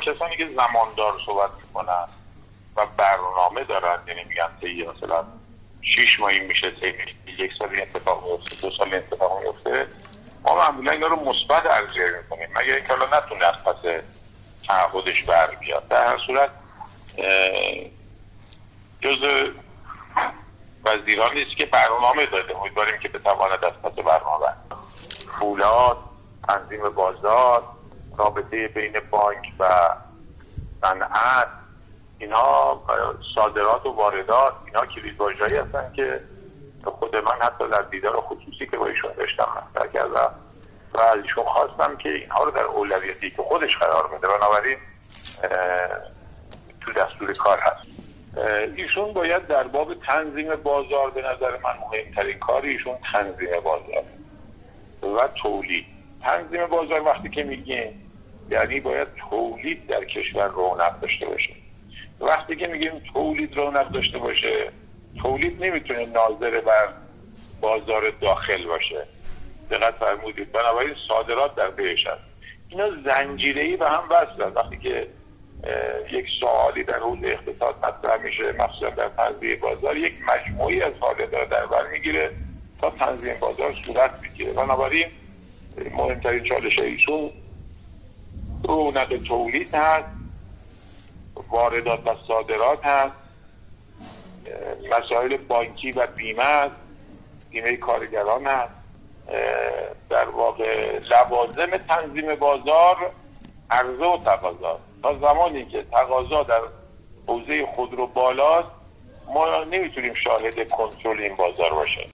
کسانی که زماندار صحبت می‌کنن و برنامه دارن یعنی میگن طی مثلا شیش ماهی میشه طی یک سال اتفاق میفته دو سال اتفاق میفته ما معمولا اینا رو مثبت ارزیابی می‌کنیم. مگر اینکه حالا نتونه از پس تعهدش بر بیاد در هر صورت جز وزیران نیست که برنامه داده. امیدواریم که بتواند از پس برنامه. پولاد تنظیم بازار رابطه بین بانک و صنعت اینا صادرات و واردات اینا کلید واژه‌ای هستن که خود من حتی در دیدار خصوصی که با ایشون داشتم مطرح کردم و از ایشون خواستم که اینها رو در اولویتی که خودش قرار میده بنابراین تو دستور کار هست. ایشون باید در باب تنظیم بازار به نظر من مهمترین کار ایشون تنظیم بازار و تولید. تنظیم بازار وقتی که میگیم یعنی باید تولید در کشور رونق داشته باشه. وقتی که میگیم تولید رونق داشته باشه تولید نمی‌تونه ناظر بر بازار داخل باشه. دقت فرمودید. بنابراین صادرات در پیش هست. اینا زنجیره ای به هم وصلن وقتی که یک سوالی در حوزه اقتصاد مطرح میشه مخصوصا در تنظیم بازار یک مجموعی از حالت در بر می‌گیره تا تنظیم بازار صورت می‌گیره. بنابراین مهمترین چالش ایشون رونق تولید هست واردات و صادرات هست مسائل بانکی و بیمه هست بیمه کارگران هست. در واقع لوازم تنظیم بازار عرضه و تقاضا. تا زمانی که تقاضا در حوزه خودرو بالاست ما نمی‌تونیم شاهد کنترل این بازار باشیم.